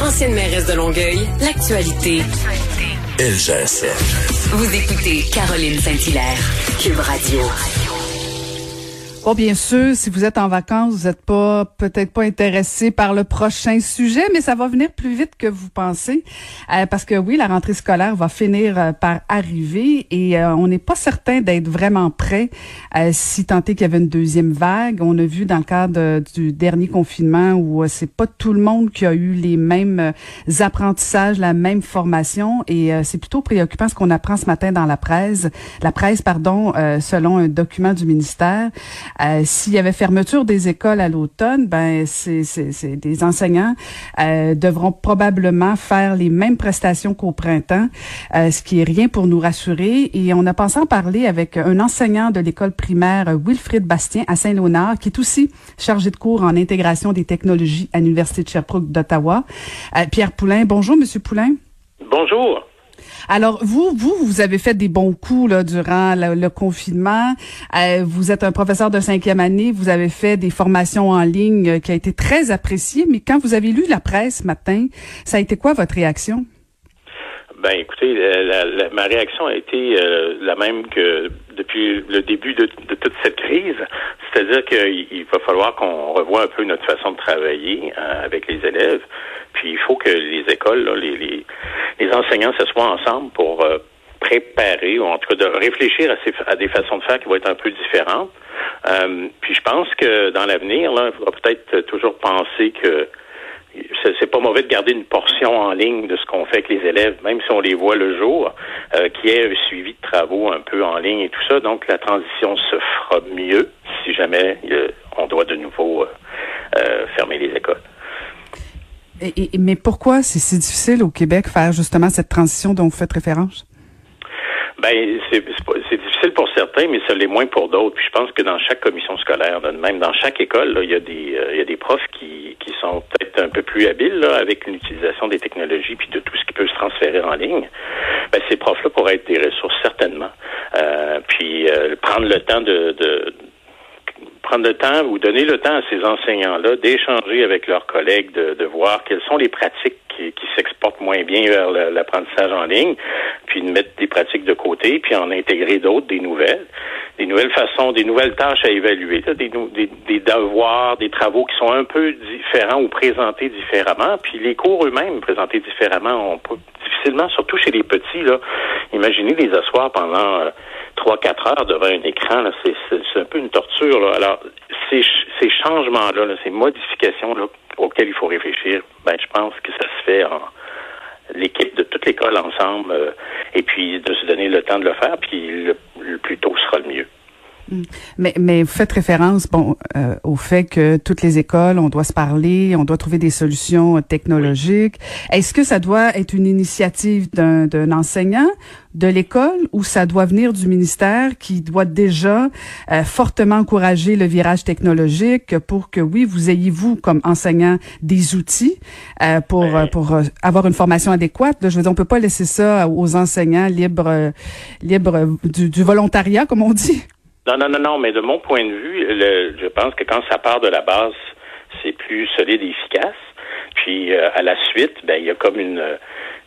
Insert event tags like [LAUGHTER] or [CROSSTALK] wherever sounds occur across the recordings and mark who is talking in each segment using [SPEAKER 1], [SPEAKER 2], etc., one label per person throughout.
[SPEAKER 1] Ancienne mairesse de Longueuil, l'actualité.
[SPEAKER 2] LGSN.
[SPEAKER 1] Vous écoutez Caroline Saint-Hilaire, Cube Radio.
[SPEAKER 3] Bon, bien sûr, si vous êtes en vacances, vous n'êtes pas peut-être pas intéressé par le prochain sujet, mais ça va venir plus vite que vous pensez, euh, parce que oui, la rentrée scolaire va finir euh, par arriver et euh, on n'est pas certain d'être vraiment prêt si tant qu'il y avait une deuxième vague. On a vu dans le cadre du dernier confinement où c'est pas tout le monde qui a eu les mêmes apprentissages, la même formation et c'est plutôt préoccupant ce qu'on apprend ce matin dans la presse, la presse pardon, selon un document du ministère. Euh, s'il y avait fermeture des écoles à l'automne, ben c'est des enseignants euh, devront probablement faire les mêmes prestations qu'au printemps, euh, ce qui est rien pour nous rassurer. Et on a pensé en parler avec un enseignant de l'école primaire Wilfrid Bastien à Saint-Léonard, qui est aussi chargé de cours en intégration des technologies à l'université de Sherbrooke d'Ottawa. Pierre Poulain, bonjour Monsieur Poulain.
[SPEAKER 4] Bonjour.
[SPEAKER 3] Alors, vous, vous, vous avez fait des bons coups là, durant le, confinement. Euh, vous êtes un professeur de cinquième année. Vous avez fait des formations en ligne euh, qui a été très appréciées. Mais quand vous avez lu la presse ce matin, ça a été quoi votre réaction?
[SPEAKER 4] Ben, écoutez, ma réaction a été euh, la même que depuis le début de, toute cette crise. C'est-à-dire qu'il va falloir qu'on revoie un peu notre façon de travailler avec les élèves. Puis il faut que les écoles, les, les, enseignants s'assoient ensemble pour euh, préparer, ou en tout cas de réfléchir à, à, des façons de faire qui vont être un peu différentes. Euh, puis je pense que dans l'avenir, là, il faudra peut-être toujours penser que c'est pas mauvais de garder une portion en ligne de ce qu'on fait avec les élèves, même si on les voit le jour, euh, qui est un suivi de travaux un peu en ligne et tout ça. Donc la transition se fera mieux si jamais on doit de nouveau fermer les écoles
[SPEAKER 3] mais pourquoi c'est si difficile au Québec faire justement cette transition dont vous faites référence?
[SPEAKER 4] Ben, c'est difficile pour certains, mais ça l'est moins pour d'autres. Puis je pense que dans chaque commission scolaire, même dans chaque école, il y a des euh, il y a des profs qui, sont peut-être un peu plus habiles là, avec l'utilisation des technologies puis de tout ce qui peut se transférer en ligne. Ben, ces profs-là pourraient être des ressources certainement. Euh, puis euh, prendre le temps de, de prendre le temps ou donner le temps à ces enseignants-là d'échanger avec leurs collègues, de, voir quelles sont les pratiques qui, qui s'exportent moins bien vers l'apprentissage en ligne, puis de mettre des pratiques de côté, puis en intégrer d'autres, des nouvelles, des nouvelles façons, des nouvelles tâches à évaluer, des, des, des, devoirs, des travaux qui sont un peu différents ou présentés différemment, puis les cours eux-mêmes présentés différemment, on peut difficilement, surtout chez les petits, là, imaginez les asseoir pendant... Euh, trois, quatre heures devant un écran, c'est un peu une torture. Là. Alors, ces, ces changements-là, ces modifications-là auxquelles il faut réfléchir, ben, je pense que ça se fait en l'équipe de toute l'école ensemble, euh, et puis de se donner le temps de le faire, puis le, le plus tôt sera le mieux.
[SPEAKER 3] Mm. Mais, mais vous faites référence bon, euh, au fait que toutes les écoles, on doit se parler, on doit trouver des solutions technologiques. Est-ce que ça doit être une initiative d'un enseignant de l'école ou ça doit venir du ministère qui doit déjà euh, fortement encourager le virage technologique pour que, oui, vous ayez, vous, comme enseignant, des outils euh, pour, pour avoir une formation adéquate? je veux dire, on peut pas laisser ça aux enseignants libres, libres du, du volontariat, comme on dit.
[SPEAKER 4] Non, non, non, non, mais de mon point de vue, je pense que quand ça part de la base, c'est plus solide et efficace. Puis euh, à la suite, ben il y a comme une,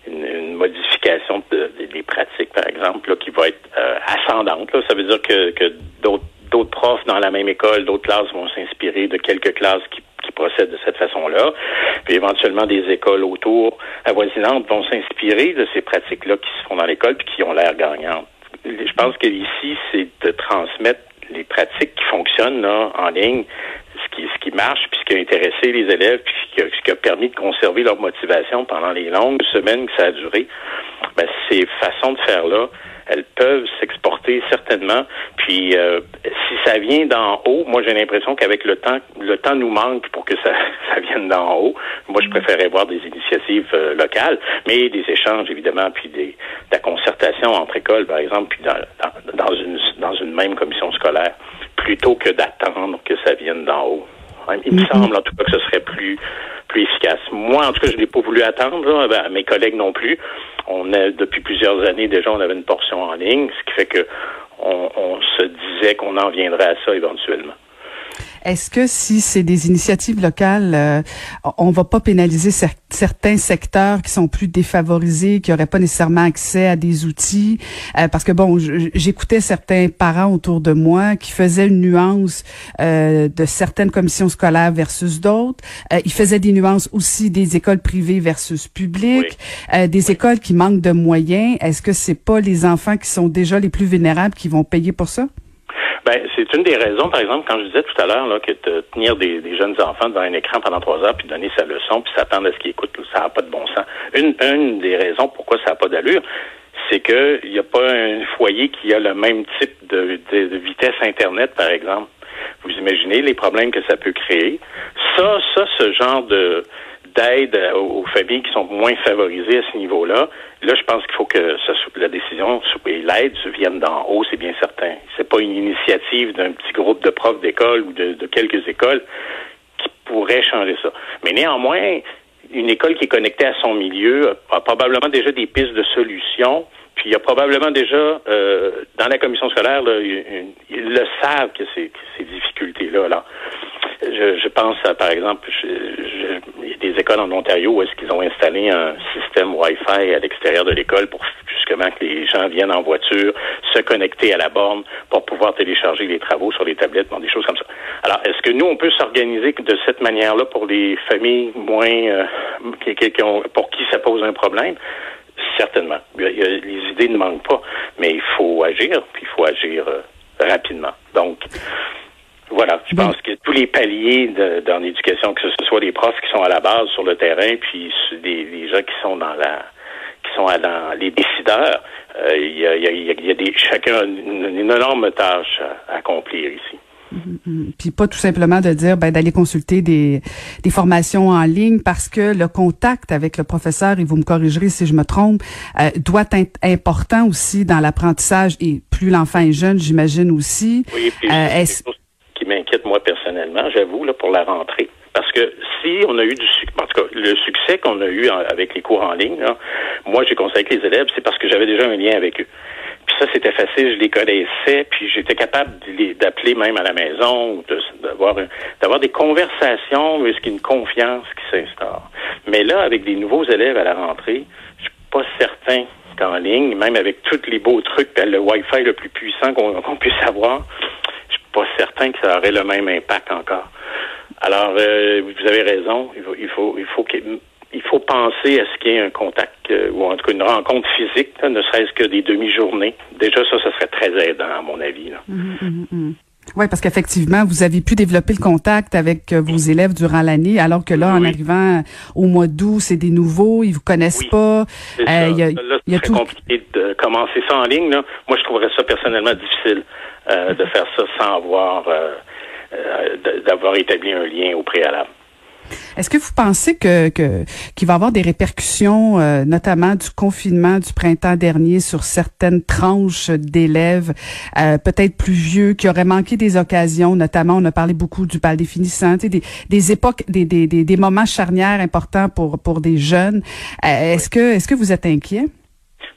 [SPEAKER 4] une, modification des pratiques, par exemple, qui va être euh, ascendante. Ça veut dire que, que d'autres d'autres profs dans la même école, d'autres classes vont s'inspirer de quelques classes qui, qui procèdent de cette façon-là. Puis éventuellement, des écoles autour avoisinantes vont s'inspirer de ces pratiques-là qui se font dans l'école puis qui ont l'air gagnantes je pense que ici, c'est de transmettre les pratiques qui fonctionnent là, en ligne, ce qui, ce qui marche, qui a intéressé les élèves, puis ce qui a, permis de conserver leur motivation pendant les longues semaines que ça a duré. Ben, ces façons de faire là, elles peuvent s'exporter certainement. Puis euh, si ça vient d'en haut, moi j'ai l'impression qu'avec le temps, le temps nous manque pour que ça, [LAUGHS] ça vienne d'en haut. Moi, je mm. préférerais voir des initiatives euh, locales, mais des échanges évidemment, puis des, de la concertation entre écoles, par exemple, puis dans, dans, une dans une même commission scolaire, plutôt que d'attendre que ça vienne d'en haut. Il me mm-hmm. semble en tout cas que ce serait plus plus efficace. Moi, en tout cas, je n'ai pas voulu attendre. Ben, mes collègues non plus. On a depuis plusieurs années déjà, on avait une portion en ligne, ce qui fait que on, se disait qu'on en viendrait à ça éventuellement.
[SPEAKER 3] Est-ce que si c'est des initiatives locales, euh, on va pas pénaliser certains secteurs qui sont plus défavorisés, qui n'auraient pas nécessairement accès à des outils? Euh, parce que bon, j'écoutais certains parents autour de moi qui faisaient une nuance euh, de certaines commissions scolaires versus d'autres. ils faisaient des nuances aussi des écoles privées versus publiques, des écoles qui manquent de moyens. Est-ce que c'est pas les enfants qui sont déjà les plus vulnérables qui vont payer pour ça?
[SPEAKER 4] Ben, c'est une des raisons, par exemple, quand je disais tout à l'heure là, que de tenir des, jeunes enfants devant un écran pendant trois heures, puis donner sa leçon, puis s'attendre à ce qu'ils écoutent, ça n'a pas de bon sens. Une, une des raisons pourquoi ça n'a pas d'allure, c'est qu'il n'y a pas un foyer qui a le même type de, de, vitesse Internet, par exemple. Vous imaginez les problèmes que ça peut créer. Ça, ça, ce genre de d'aide aux familles qui sont moins favorisées à ce niveau-là. Là, je pense qu'il faut que la décision et l'aide viennent d'en haut, c'est bien certain. C'est pas une initiative d'un petit groupe de profs d'école ou de, quelques écoles qui pourrait changer ça. Mais néanmoins, une école qui est connectée à son milieu a probablement déjà des pistes de solutions. Puis il y a probablement déjà euh, dans la commission scolaire, ils, le savent que c'est ces difficultés-là. Là. Je, je pense, à, par exemple, je, a des écoles en Ontario où est-ce qu'ils ont installé un système Wi-Fi à l'extérieur de l'école pour justement que les gens viennent en voiture, se connecter à la borne pour pouvoir télécharger les travaux sur les tablettes, des choses comme ça. Alors, est-ce que nous, on peut s'organiser de cette manière-là pour les familles moins, euh, qui ont, pour qui ça pose un problème? Certainement. les idées ne manquent pas, mais il faut agir, puis il faut agir euh, rapidement. Donc, voilà, je pense que tous les paliers de, dans l'éducation, que ce soit des profs qui sont à la base sur le terrain, puis des, gens qui sont dans la qui sont dans les décideurs, euh, il y, a, y, y, a, des chacun une, une énorme tâche à accomplir ici.
[SPEAKER 3] Mm-hmm. Puis pas tout simplement de dire ben, d'aller consulter des, des formations en ligne parce que le contact avec le professeur, et vous me corrigerez si je me trompe, euh, doit être important aussi dans l'apprentissage et plus l'enfant est jeune, j'imagine aussi.
[SPEAKER 4] Oui, puis euh, qui m'inquiète moi personnellement, j'avoue, là, pour la rentrée. Parce que si on a eu du succès, en tout cas, le succès qu'on a eu avec les cours en ligne, là, moi j'ai conseillé avec les élèves, c'est parce que j'avais déjà un lien avec eux. Puis ça, c'était facile, je les connaissais, puis j'étais capable d'appeler même à la maison, d'avoir des conversations, qu'il y a une confiance qui s'instaure. Mais là, avec des nouveaux élèves à la rentrée, je suis pas certain qu'en ligne, même avec tous les beaux trucs, le Wi-Fi le plus puissant qu'on puisse avoir, pas certain que ça aurait le même impact encore. Alors, euh, vous avez raison, il faut, il faut, il faut il faut penser à ce qu'il y ait un contact euh, ou en tout cas une rencontre physique, ne serait-ce que des demi-journées. Déjà, ça, ça serait très aidant, à mon avis.
[SPEAKER 3] Hum, hum, hum, oui, parce qu'effectivement, vous avez pu développer le contact avec euh, vos élèves durant l'année, alors que là, en arrivant au mois d'août, c'est des nouveaux, ils vous connaissent pas.
[SPEAKER 4] Euh, il y a, là, c'est tout... compliqué de commencer ça en ligne. Là. Moi, je trouverais ça personnellement difficile euh, de faire ça sans avoir d'avoir établi un lien au préalable.
[SPEAKER 3] Est-ce que vous pensez que qu'il va y avoir des répercussions, euh, notamment du confinement du printemps dernier, sur certaines tranches d'élèves, euh, peut-être plus vieux, qui auraient manqué des occasions, notamment, on a parlé beaucoup du bal définissant, des, des époques, des, des, des, moments charnières importants pour pour des jeunes. Euh, est-ce que est-ce que vous êtes inquiet?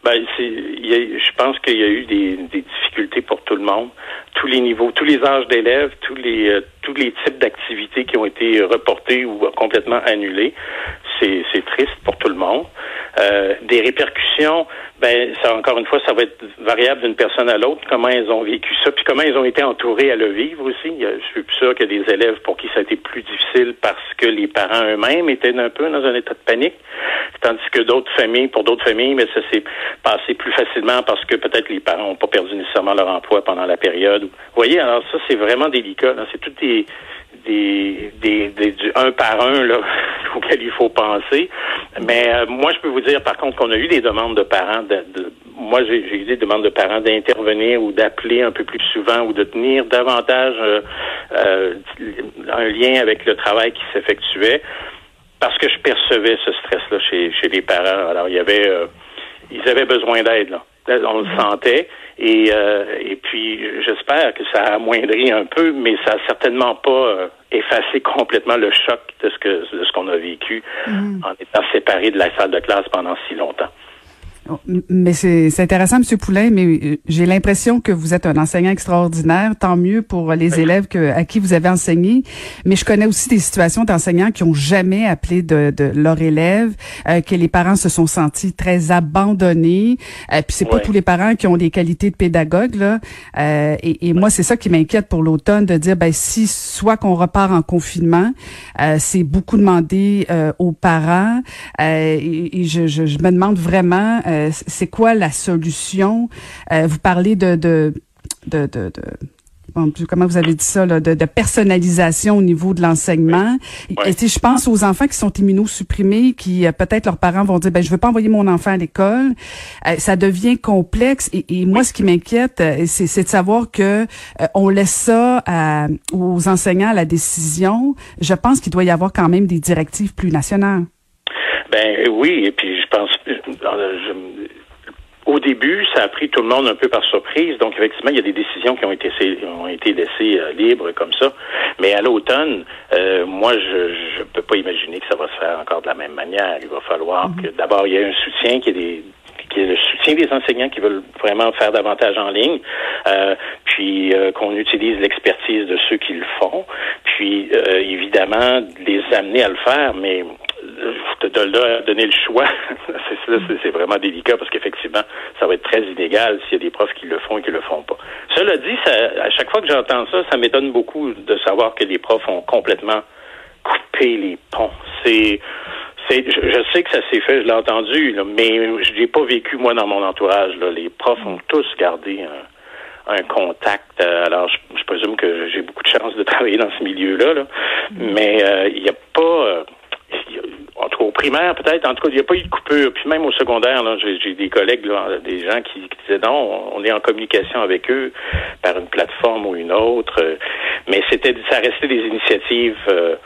[SPEAKER 4] Ben, c'est, je pense qu'il y a eu des, des, difficultés pour tout le monde, tous les niveaux, tous les âges d'élèves, tous les euh, tous les types d'activités qui ont été reportés ou complètement annulés. C'est, triste pour tout le monde. Euh, des répercussions, ben ça encore une fois, ça va être variable d'une personne à l'autre, comment ils ont vécu ça, puis comment ils ont été entourés à le vivre aussi. Je suis sûr qu'il y a des élèves pour qui ça a été plus difficile parce que les parents eux-mêmes étaient un peu dans un état de panique, tandis que d'autres familles, pour d'autres familles, mais ça s'est passé plus facilement parce que peut-être les parents n'ont pas perdu nécessairement leur emploi pendant la période. Vous voyez, alors ça c'est vraiment délicat. C'est tout des des, des, du un par un là, [LAUGHS] auquel il faut penser. Mais euh, moi, je peux vous dire par contre qu'on a eu des demandes de parents. De, moi, j'ai eu des demandes de parents d'intervenir ou d'appeler un peu plus souvent ou de tenir davantage euh, euh, un lien avec le travail qui s'effectuait parce que je percevais ce stress-là chez, chez les parents. Alors, il y avait, ils avaient besoin d'aide là. On le sentait. Et, euh, et puis, j'espère que ça a amoindri un peu, mais ça a certainement pas euh, effacé complètement le choc de ce que de ce qu'on a vécu mm. en étant séparé de la salle de classe pendant si longtemps.
[SPEAKER 3] Mais c'est intéressant, M. Poulain, mais euh, j'ai l'impression que vous êtes un enseignant extraordinaire. Tant mieux pour les élèves que, à qui vous avez enseigné. Mais je connais aussi des situations d'enseignants qui ont jamais appelé de, de leurs élèves, euh, que les parents se sont sentis très abandonnés. Euh, puis c'est pas tous les parents qui ont des qualités de pédagogue là. Euh, et, et moi, c'est ça qui m'inquiète pour l'automne de dire, ben si soit qu'on repart en confinement, c'est beaucoup demandé aux parents. et, et je, je, je, me demande vraiment euh, c'est quoi la solution? Euh, vous parlez de, de, de, de, comment vous avez dit ça, là, de, personnalisation au niveau de l'enseignement? Et je pense aux enfants qui sont immunosupprimés, qui euh, peut-être leurs parents vont dire, ben je veux pas envoyer mon enfant à l'école. ça devient complexe. Et, moi, ce qui m'inquiète, c'est de savoir que on laisse ça aux enseignants à la décision. Je pense qu'il doit y avoir quand même des directives plus nationales.
[SPEAKER 4] Ben oui, et puis je pense, au début, ça a pris tout le monde un peu par surprise. Donc, effectivement, il y a des décisions qui ont été, ont été laissées euh, libres comme ça. Mais à l'automne, euh, moi, je ne peux pas imaginer que ça va se faire encore de la même manière. Il va falloir mhm. que d'abord, il y ait un soutien, qu'il y ait des qui est le soutien des enseignants qui veulent vraiment faire davantage en ligne, euh, puis qu'on utilise l'expertise de ceux qui le font, puis évidemment les amener à le faire, mais de là donner le choix, [LAUGHS] c'est vraiment délicat parce qu'effectivement, ça va être très inégal s'il y a des profs qui le font et qui le font pas. Cela dit, à chaque fois que j'entends ça, ça m'étonne beaucoup de savoir que les profs ont complètement coupé les ponts. C'est je, sais que ça s'est fait, je l'ai entendu, mais je l'ai pas vécu moi dans mon entourage. Les profs ont tous gardé un, contact. Euh, alors, je, présume que j'ai beaucoup de chance de [LAUGHS] travailler dans ce milieu-là, mm. mais euh, il n'y a pas. Euh, en tout cas au primaire peut-être, en tout cas, il n'y a pas eu de coupure. Puis même au secondaire, là, j'ai, des collègues, là, des gens qui, disaient non, on est en communication avec eux par une plateforme ou une autre. mais c'était ça restait des initiatives euh,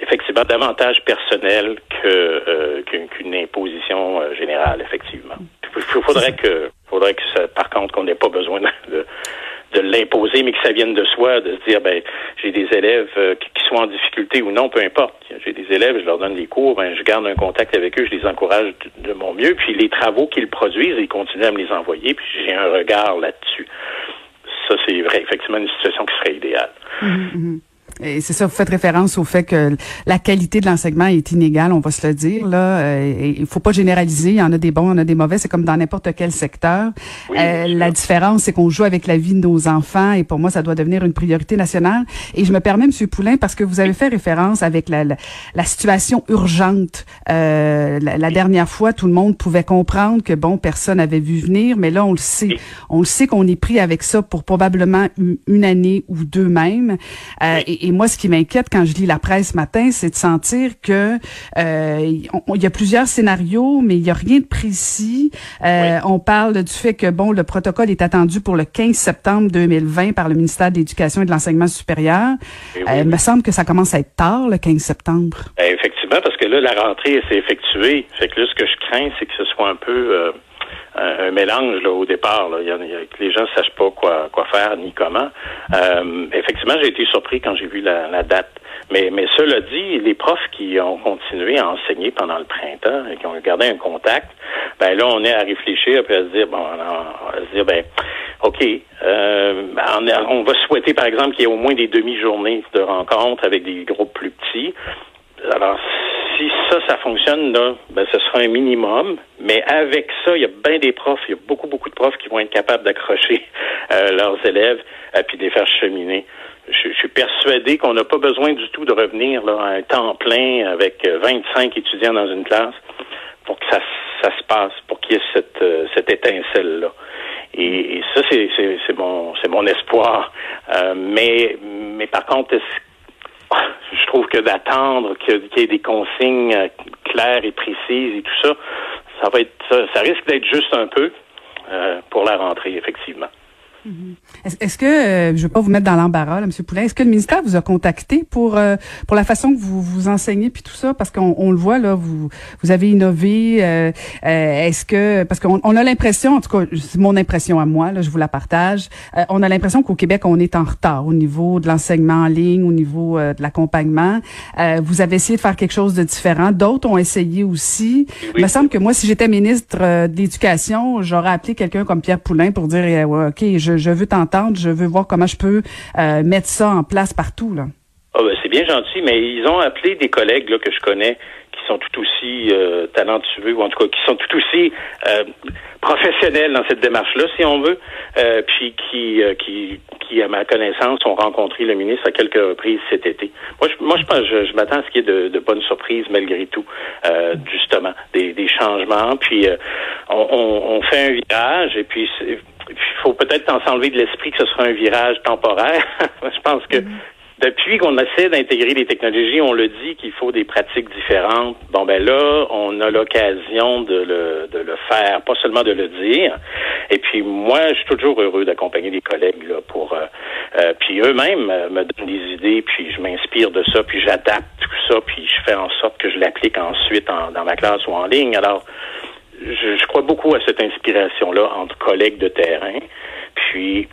[SPEAKER 4] effectivement davantage personnelles que euh, qu'une, imposition euh, générale, effectivement. Il faudrait que faudrait que ça, par contre qu'on n'ait pas besoin de l'imposer, mais que ça vienne de soi, de se dire, ben, j'ai des élèves euh, qui, soient en difficulté ou non, peu importe. J'ai des élèves, je leur donne des cours, ben, je garde un contact avec eux, je les encourage de, mon mieux, puis les travaux qu'ils produisent, ils continuent à me les envoyer, puis j'ai un regard là-dessus. Ça, c'est vrai, effectivement, une situation qui serait idéale.
[SPEAKER 3] Mm-hmm, mm-hmm. Et c'est ça, vous faites référence au fait que la qualité de l'enseignement est inégale, on va se le dire. Là, euh, il faut pas généraliser. Il y en a des bons, il y en a des mauvais. C'est comme dans n'importe quel secteur. euh, la différence, c'est qu'on joue avec la vie de nos enfants, et pour moi, ça doit devenir une priorité nationale. Et je me permets, Monsieur Poulain, parce que vous avez fait référence avec la, la, situation urgente. Euh, la, dernière fois, tout le monde pouvait comprendre que bon, personne n'avait vu venir, mais là, on le sait. On le sait qu'on est pris avec ça pour probablement une, année ou deux même. Euh, et moi, ce qui m'inquiète quand je lis la presse ce matin, c'est de sentir que euh, il y a plusieurs scénarios, mais il y a rien de précis. Euh, on parle du fait que bon, le protocole est attendu pour le 15 septembre 2020 par le ministère de l'Éducation et de l'Enseignement supérieur. Eh euh, il me semble que ça commence à être tard, le 15 septembre.
[SPEAKER 4] Eh, effectivement, parce que là, la rentrée s'est effectuée. Fait que là, ce que je crains, c'est que ce soit un peu un, mélange là, au départ. Là. Il y a, les gens ne sachent pas quoi, quoi faire ni comment. Euh, effectivement, j'ai été surpris quand j'ai vu la, la, date. Mais, mais cela dit, les profs qui ont continué à enseigner pendant le printemps et qui ont gardé un contact, ben là, on est à réfléchir et à se dire, bon, on va se dire, ben, OK, euh, on, on va souhaiter, par exemple, qu'il y ait au moins des demi-journées de rencontres avec des groupes plus petits. Alors, si ça, ça fonctionne, là, ben, ce sera un minimum. Mais avec ça, il y a bien des profs, il y a beaucoup, beaucoup de profs qui vont être capables d'accrocher [LAUGHS] euh, leurs élèves et euh, puis de les faire cheminer. Je, suis persuadé qu'on n'a pas besoin du tout de revenir là, à un temps plein avec 25 étudiants dans une classe pour que ça, ça se passe, pour qu'il y ait cette, euh, cette étincelle-là. Et, ça, c'est, mon, mon espoir. mais, mais par contre, est-ce je trouve que d'attendre qu'il y ait des consignes euh, claires et précises et tout ça, ça va être ça, risque d'être juste un peu euh, pour la rentrée, effectivement.
[SPEAKER 3] Mm-hmm. Est-ce que, euh, je ne veux pas vous mettre dans l'embarras, M. Poulain, est-ce que le ministère vous a contacté pour euh, pour la façon que vous vous enseignez puis tout ça, parce qu'on on le voit là, vous vous avez innové. Euh, est-ce que parce qu'on on a l'impression, en tout cas, c'est mon impression à moi, là, je vous la partage. on a l'impression qu'au Québec, on est en retard au niveau de l'enseignement en ligne, au niveau de l'accompagnement. vous avez essayé de faire quelque chose de différent. D'autres ont essayé aussi. Il me semble que moi, si j'étais ministre de l'Éducation, j'aurais appelé quelqu'un comme Pierre Poulain pour dire, ouais, ok, je je, veux t'entendre, je veux voir comment je peux euh, mettre ça en place partout. Là.
[SPEAKER 4] Ah ben, c'est bien gentil, mais ils ont appelé des collègues là, que je connais qui sont tout aussi euh, talentueux, ou en tout cas qui sont tout aussi euh, professionnels dans cette démarche-là, si on veut, euh, puis qui, qui, qui, à ma connaissance, ont rencontré le ministre à quelques reprises cet été. Moi, je, moi, je pense, je, m'attends à ce qu'il y ait de, bonnes surprises malgré tout, justement, des, des changements. Puis on, on, on, fait un virage, et puis il faut peut-être s'enlever de l'esprit que ce sera un virage temporaire. [LAUGHS] je pense que depuis qu'on essaie d'intégrer les technologies, on le dit qu'il faut des pratiques différentes. Bon ben là, on a l'occasion de le, de le faire, pas seulement de le dire. Et puis moi, je suis toujours heureux d'accompagner des collègues là pour euh, euh, puis eux-mêmes euh, me donnent des idées, puis je m'inspire de ça, puis j'adapte tout ça, puis je fais en sorte que je l'applique ensuite dans ma classe ou en ligne. Alors je, crois beaucoup à cette inspiration-là entre collègues de terrain. Puis,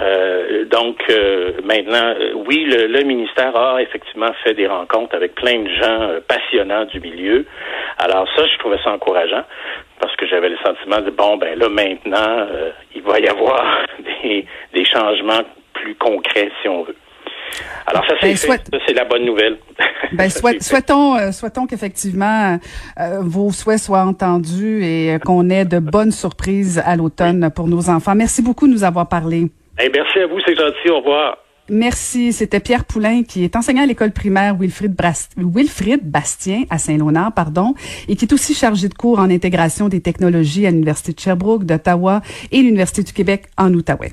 [SPEAKER 4] euh, donc, euh, maintenant, euh, oui, le, ministère a effectivement fait des rencontres avec plein de gens passionnants du milieu. Alors ça, je trouvais ça encourageant parce que j'avais le sentiment de, bon, ben là, maintenant, il va y avoir [LAUGHS] des, des changements plus concrets, si on veut. Alors ça, c'est ben, c'est la bonne nouvelle.
[SPEAKER 3] Ben, [LAUGHS] souhaitons, euh, souhaitons qu'effectivement euh, vos souhaits soient entendus et euh, qu'on ait de bonnes surprises à l'automne pour nos enfants. Merci beaucoup de nous avoir parlé.
[SPEAKER 4] merci à vous, c'est gentil. Au revoir.
[SPEAKER 3] Merci. C'était Pierre Poulain qui est enseignant à l'école primaire Wilfrid, Wilfrid Bastien à Saint-Léonard, pardon, et qui est aussi chargé de cours en intégration des technologies à l'Université de Sherbrooke, d'Ottawa et l'Université du Québec en Outaouais.